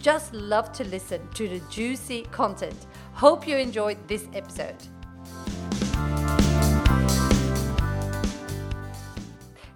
just love to listen to the juicy content. Hope you enjoyed this episode.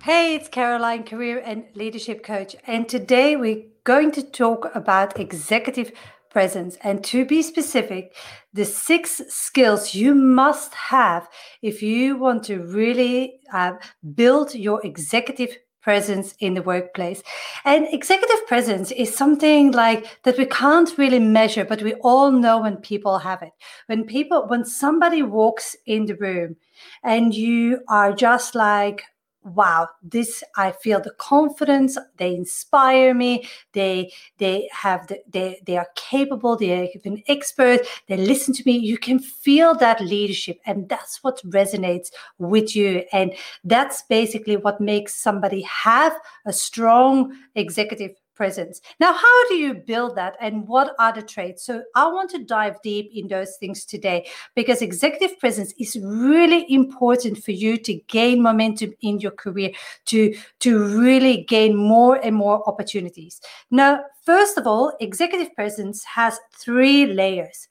Hey, it's Caroline, career and leadership coach, and today we're going to talk about executive presence. And to be specific, the six skills you must have if you want to really uh, build your executive presence in the workplace. And executive presence is something like that we can't really measure, but we all know when people have it. When people, when somebody walks in the room and you are just like, wow this i feel the confidence they inspire me they they have the, they they are capable they have an expert they listen to me. You can feel that leadership and that's what resonates with you. And that's basically what makes somebody have a strong executive presence. Now, how do you build that and what are the traits? So, I want to dive deep in those things today because executive presence is really important for you to gain momentum in your career, to, to really gain more and more opportunities. Now, first of all, executive presence has three layers.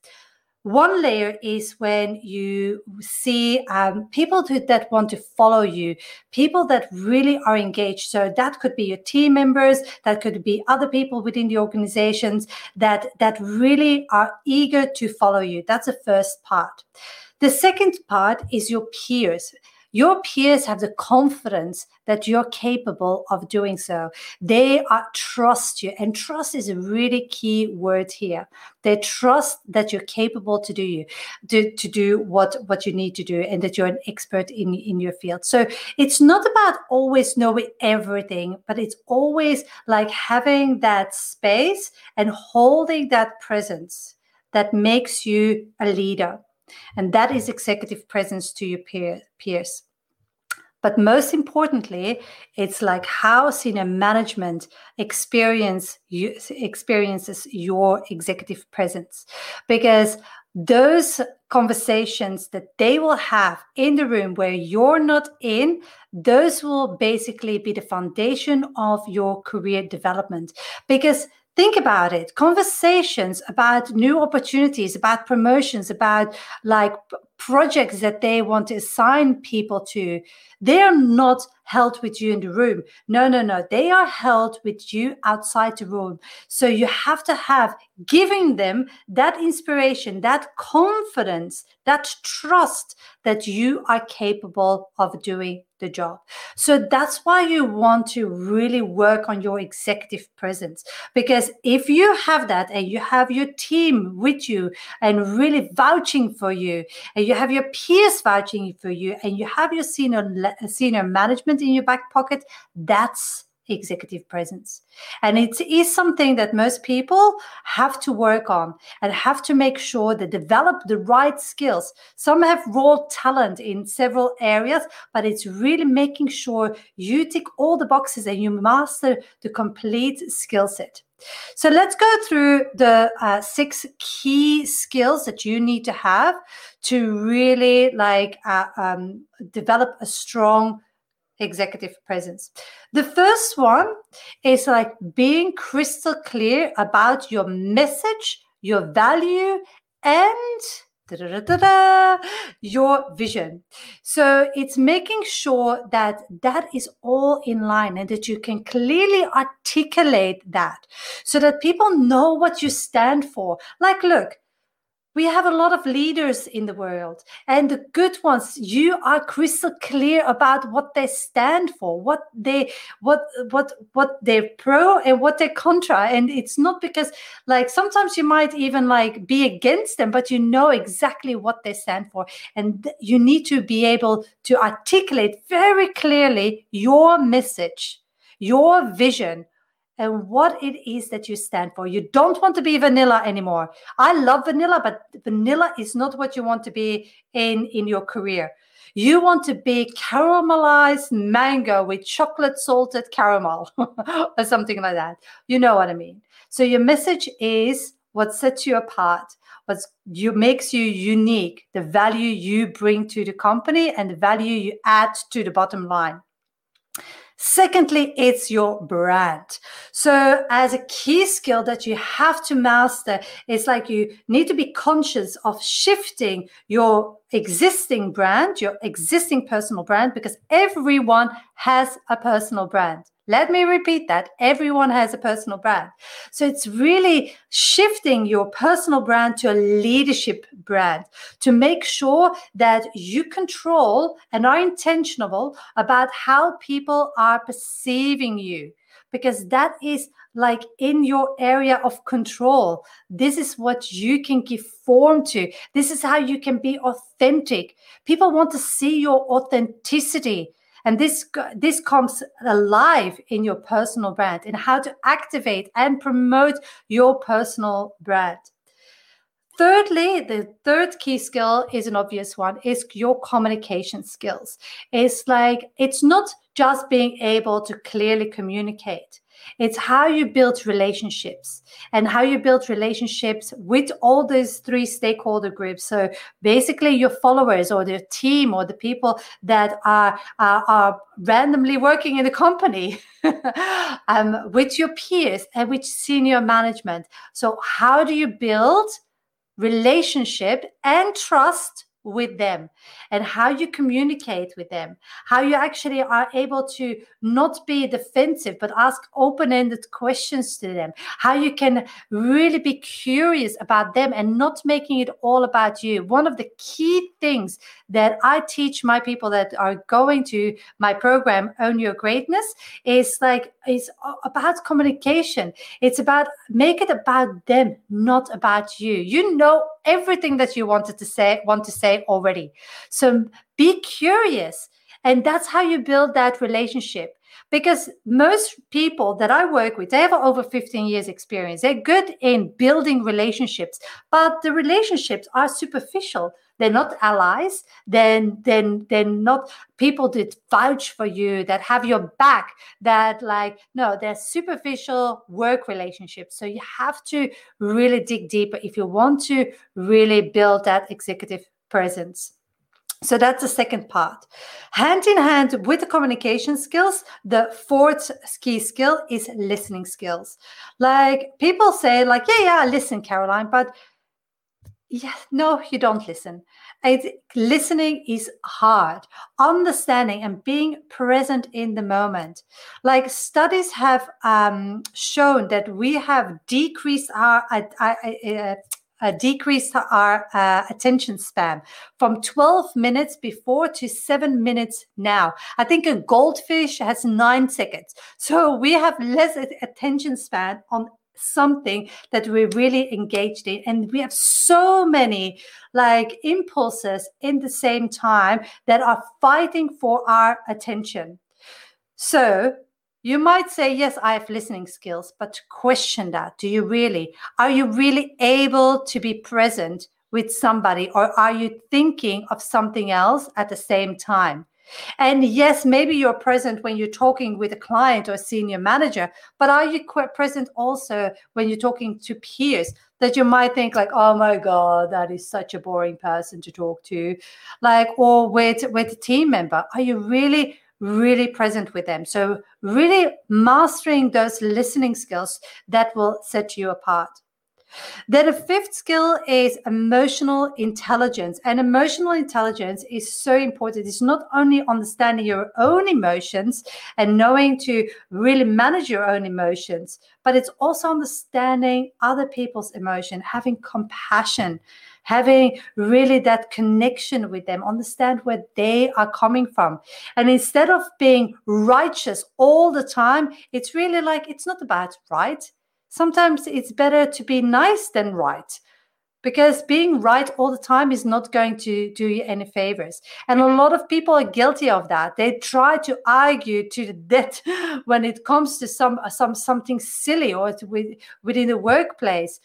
One layer is when you see um, people that want to follow you, people that really are engaged. So that could be your team members, that could be other people within the organizations that that really are eager to follow you. That's the first part. The second part is your peers your peers have the confidence that you're capable of doing so. They are, trust you, and trust is a really key word here. They trust that you're capable to do you, to, to do what what you need to do, and that you're an expert in in your field. So it's not about always knowing everything, but it's always like having that space and holding that presence that makes you a leader and that is executive presence to your peer, peers. But most importantly, it's like how senior management experience experiences your executive presence, because those conversations that they will have in the room where you're not in, those will basically be the foundation of your career development. Because think about it. Conversations about new opportunities about promotions about like projects that they want to assign people to they're not held with you in the room no no no they are held with you outside the room so you have to have giving them that inspiration that confidence that trust that you are capable of doing the job. So that's why you want to really work on your executive presence. Because if you have that and you have your team with you and really vouching for you, and you have your peers vouching for you, and you have your senior, senior management in your back pocket, that's executive presence. And it is something that most people have to work on and have to make sure they develop the right skills. Some have raw talent in several areas, but it's really making sure you tick all the boxes and you master the complete skill set. So let's go through the uh, six key skills that you need to have to really like uh, um, develop a strong executive presence. The first one is like being crystal clear about your message, your value, and your vision. So it's making sure that that is all in line and that you can clearly articulate that so that people know what you stand for. Like, look, we have a lot of leaders in the world and the good ones you are crystal clear about what they stand for what they what what what they're pro and what they're contra. And it's not because like sometimes you might even like be against them but you know exactly what they stand for. And you need to be able to articulate very clearly your message your vision and what it is that you stand for. You don't want to be vanilla anymore. I love vanilla, but vanilla is not what you want to be in in your career. You want to be caramelized mango with chocolate salted caramel or something like that. You know what I mean. So your message is what sets you apart what you makes you unique the value you bring to the company and the value you add to the bottom line Secondly, it's your brand. So, as a key skill that you have to master, it's like you need to be conscious of shifting your existing brand, your existing personal brand, because everyone has a personal brand. Let me repeat that. Everyone has a personal brand. So it's really shifting your personal brand to a leadership brand to make sure that you control and are intentional about how people are perceiving you because that is like in your area of control. This is what you can give form to. This is how you can be authentic. People want to see your authenticity and this this comes alive in your personal brand and how to activate and promote your personal brand thirdly the third key skill is an obvious one is your communication skills it's like it's not just being able to clearly communicate it's how you build relationships and how you build relationships with all these three stakeholder groups. So basically, your followers or the team or the people that are, are, are randomly working in the company, um, with your peers and with senior management. So, how do you build relationship and trust? With them and how you communicate with them how you actually are able to not be defensive but ask open-ended questions to them how you can really be curious about them and not making it all about you. One of the key things that i teach my people that are going to my program own your greatness is like it's about communication. It's about make it about them not about you. You know everything that you wanted to say want to say already so be curious and that's how you build that relationship because most people that I work with, they have over 15 years experience. They're good in building relationships, but the relationships are superficial. They're not allies. Then, then, they're not people that vouch for you, that have your back. That like no, they're superficial work relationships. So you have to really dig deeper if you want to really build that executive presence. So that's the second part. Hand in hand with the communication skills, the fourth key skill is listening skills. Like people say, like, yeah, yeah, listen, Caroline, but yeah, no, you don't listen. It, listening is hard. Understanding and being present in the moment. Like studies have um, shown that we have decreased our uh, uh, uh, uh, decreased our uh, attention span from 12 minutes before to seven minutes now. I think a goldfish has nine seconds. So we have less attention span on something that we're really engaged in and we have so many like impulses in the same time that are fighting for our attention so you might say, yes, I have listening skills, but question that. Do you really? Are you really able to be present with somebody, or are you thinking of something else at the same time? And yes, maybe you're present when you're talking with a client or a senior manager, but are you present also when you're talking to peers that you might think like, oh my God, that is such a boring person to talk to, like, or with with a team member? Are you really really present with them. So, really mastering those listening skills that will set you apart. Then a fifth skill is emotional intelligence. And emotional intelligence is so important. It's not only understanding your own emotions and knowing to really manage your own emotions, but it's also understanding other people's emotion, having compassion, having really that connection with them, understand where they are coming from. And instead of being righteous all the time, it's really like it's not about right. Sometimes it's better to be nice than right. because being right all the time is not going to do you any favors. And a lot of people are guilty of that. They try to argue to the death when it comes to some some something silly or with, within the workplace.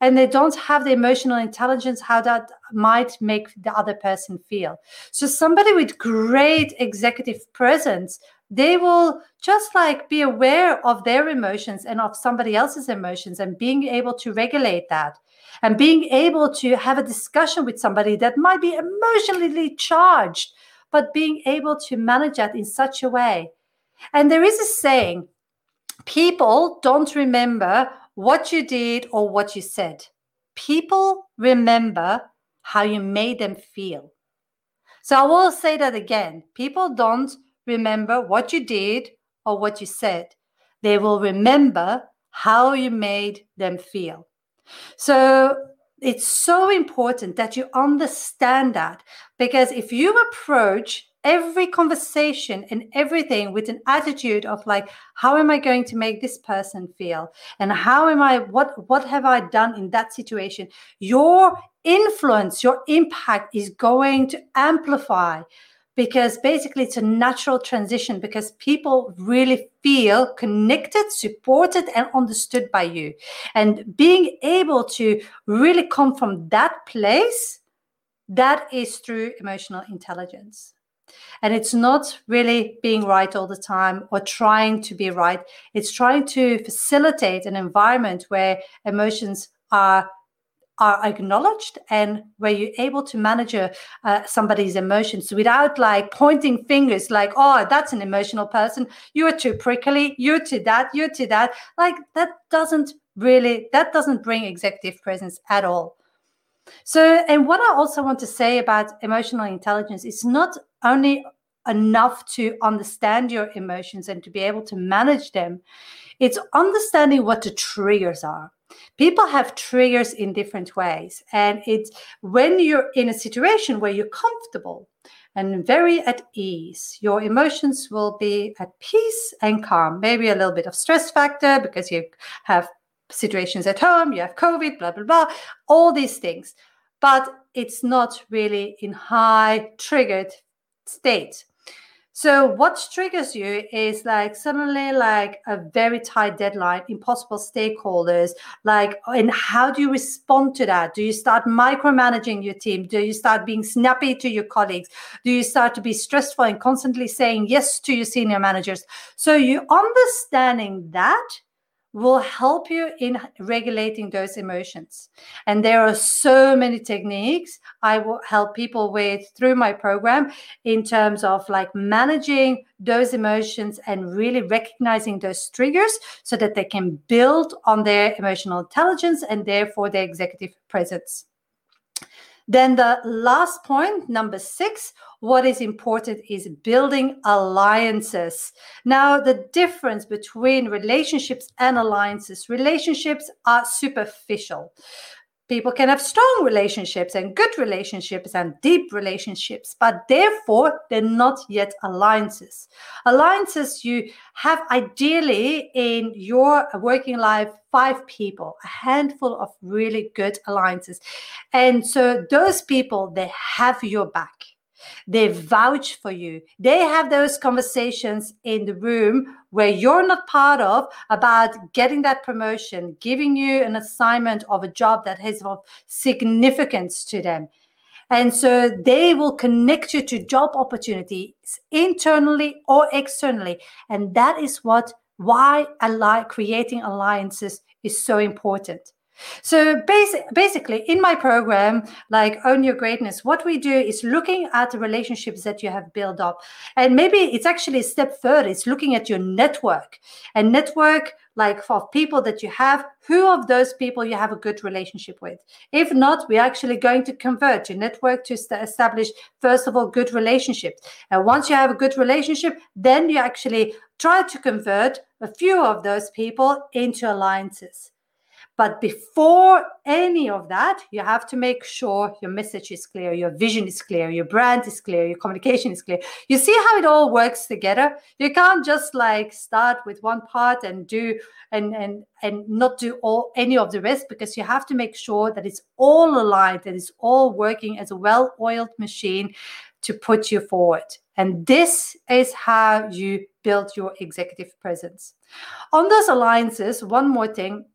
And they don't have the emotional intelligence how that might make the other person feel. So somebody with great executive presence they will just like be aware of their emotions and of somebody else's emotions and being able to regulate that and being able to have a discussion with somebody that might be emotionally charged, but being able to manage that in such a way. And there is a saying people don't remember what you did or what you said, people remember how you made them feel. So I will say that again people don't remember what you did or what you said, they will remember how you made them feel. So it's so important that you understand that because if you approach every conversation and everything with an attitude of like how am i going to make this person feel? And how am i what what have i done in that situation? Your influence your impact is going to amplify because basically it's a natural transition because people really feel connected, supported, and understood by you. And being able to really come from that place, that is through emotional intelligence. And it's not really being right all the time or trying to be right. It's trying to facilitate an environment where emotions are are acknowledged and where you're able to manage a, uh, somebody's emotions without like pointing fingers like oh that's an emotional person. You're too prickly. You're to that. You're to that. Like that doesn't really that doesn't bring executive presence at all. So and what i also want to say about emotional intelligence is not only enough to understand your emotions and to be able to manage them it's understanding what the triggers are people have triggers in different ways and it's when you're in a situation where you're comfortable and very at ease your emotions will be at peace and calm. Maybe a little bit of stress factor because you have situations at home you have covid blah blah blah all these things. But it's not really in high triggered state so what triggers you is like suddenly like a very tight deadline, impossible stakeholders, like and how do you respond to that? Do you start micromanaging your team? Do you start being snappy to your colleagues? Do you start to be stressful and constantly saying yes to your senior managers? So you understanding that will help you in regulating those emotions. And there are so many techniques I will help people with through my program in terms of like managing those emotions and really recognizing those triggers so that they can build on their emotional intelligence and therefore their executive presence. Then the last point, number six, what is important is building alliances. Now, the difference between relationships and alliances, relationships are superficial people can have strong relationships and good relationships and deep relationships but therefore they're not yet alliances. Alliances you have ideally in your working life five people a handful of really good alliances. And so those people they have your back they vouch for you. They have those conversations in the room where you're not part of about getting that promotion, giving you an assignment of a job that has of significance to them. And so they will connect you to job opportunities internally or externally. And that is what why ally- creating alliances is so important. So basic, basically, in my program, like Own Your Greatness, what we do is looking at the relationships that you have built up. And maybe it's actually a step further. It's looking at your network and network like for people that you have, who of those people you have a good relationship with. If not, we're actually going to convert your network to establish, first of all, good relationships. And once you have a good relationship, then you actually try to convert a few of those people into alliances. But before any of that, you have to make sure your message is clear, your vision is clear, your brand is clear, your communication is clear. You see how it all works together? You can't just like start with one part and do and and and not do all any of the rest because you have to make sure that it's all aligned, that it's all working as a well-oiled machine to put you forward. And this is how you build your executive presence. On those alliances, one more thing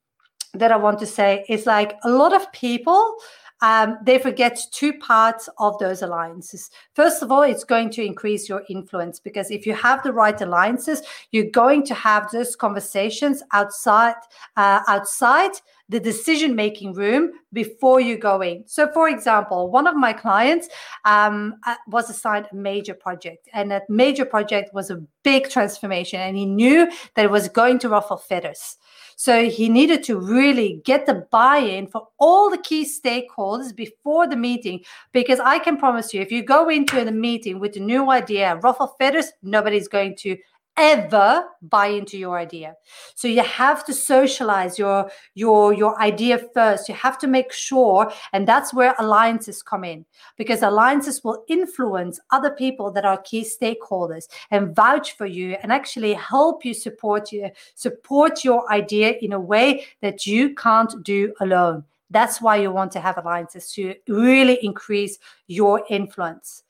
that I want to say is like a lot of people um, they forget two parts of those alliances. First of all, it's going to increase your influence because if you have the right alliances, you're going to have those conversations outside uh, outside the decision making room before you go in. So, for example, one of my clients um, uh, was assigned a major project, and that major project was a big transformation, and he knew that it was going to ruffle feathers. So he needed to really get the buy in for all the key stakeholders before the meeting. Because I can promise you, if you go into the meeting with a new idea, ruffle feathers, nobody's going to ever buy into your idea. So you have to socialize your your your idea first. You have to make sure and that's where alliances come in because alliances will influence other people that are key stakeholders and vouch for you and actually help you support you support your idea in a way that you can't do alone that's why you want to have alliances to really increase your influence.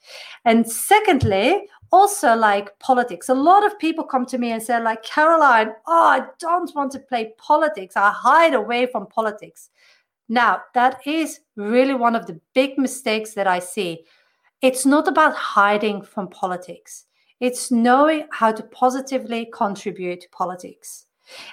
And secondly, also like politics. A lot of people come to me and say, like, Caroline, oh, I don't want to play politics. I hide away from politics. Now, that is really one of the big mistakes that I see. It's not about hiding from politics, it's knowing how to positively contribute to politics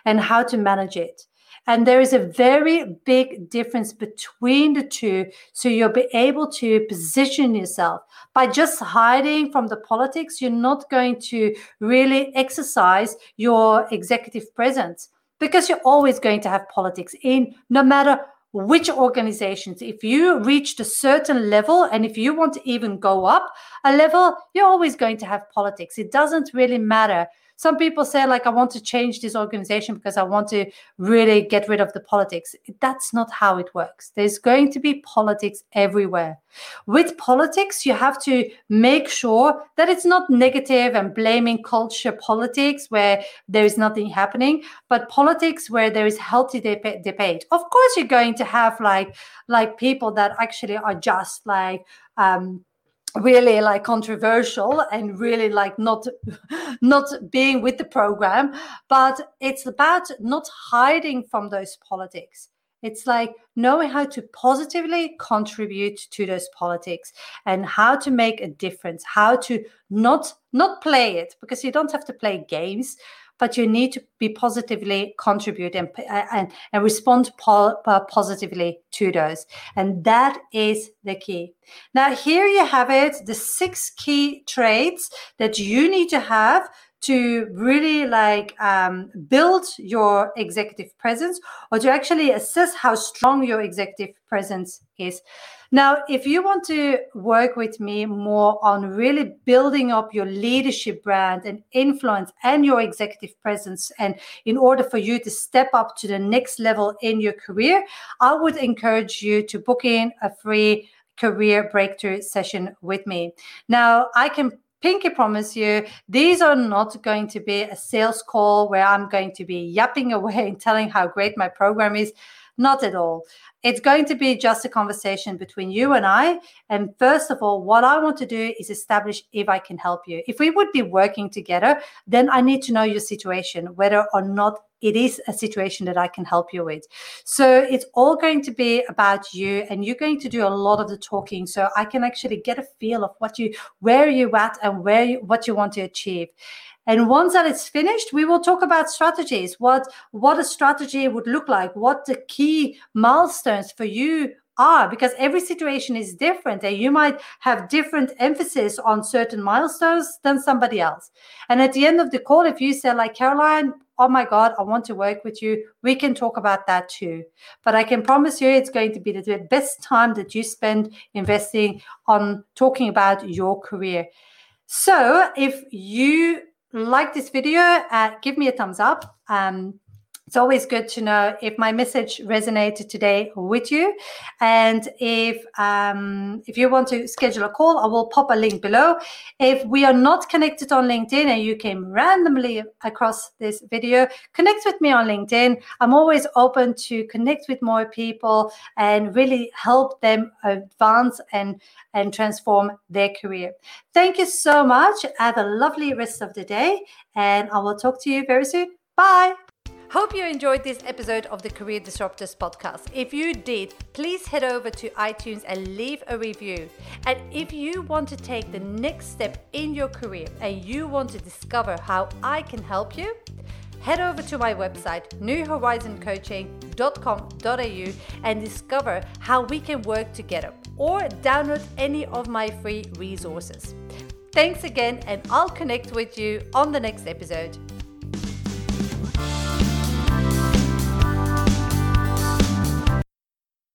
and how to manage it. And there is a very big difference between the two. So you'll be able to position yourself. By just hiding from the politics, you're not going to really exercise your executive presence because you're always going to have politics in no matter which organizations if you reached a certain level and if you want to even go up a level you're always going to have politics it doesn't really matter some people say like i want to change this organization because i want to really get rid of the politics. That's not how it works. There's going to be politics everywhere. With politics you have to make sure that it's not negative and blaming culture politics where there is nothing happening but politics where there is healthy de- debate. Of course you're going to have like like people that actually are just like um really like controversial and really like not not being with the program but it's about not hiding from those politics. It's like knowing how to positively contribute to those politics and how to make a difference how to not not play it because you don't have to play games but you need to be positively contribute and and, and respond po- positively to those. And that is the key. Now here you have it the six key traits that you need to have to really like um, build your executive presence or to actually assess how strong your executive presence is now, if you want to work with me more on really building up your leadership brand and influence and your executive presence, and in order for you to step up to the next level in your career, I would encourage you to book in a free career breakthrough session with me. Now, I can pinky promise you these are not going to be a sales call where I'm going to be yapping away and telling how great my program is. Not at all. It's going to be just a conversation between you and I. And first of all, what I want to do is establish if I can help you. If we would be working together, then I need to know your situation, whether or not it is a situation that I can help you with. So it's all going to be about you and you're going to do a lot of the talking so I can actually get a feel of what you where you're at and where you, what you want to achieve. And once that is finished, we will talk about strategies, what what a strategy would look like, what the key milestones for you are because every situation is different and you might have different emphasis on certain milestones than somebody else. And at the end of the call if you say like caroline oh my god i want to work with you we can talk about that too. But i can promise you it's going to be the best time that you spend investing on talking about your career. So if you like this video, uh, give me a thumbs up. Um, it's always good to know if my message resonated today with you. And if um, if you want to schedule a call i will pop a link below. If we are not connected on linkedin and you came randomly across this video connect with me on linkedin. I'm always open to connect with more people and really help them advance and and transform their career. Thank you so much. Have a lovely rest of the day and i will talk to you very soon. Bye Hope you enjoyed this episode of the Career Disruptors podcast. If you did, please head over to iTunes and leave a review. And if you want to take the next step in your career and you want to discover how I can help you, head over to my website newhorizoncoaching.com.au and discover how we can work together or download any of my free resources. Thanks again, and I'll connect with you on the next episode.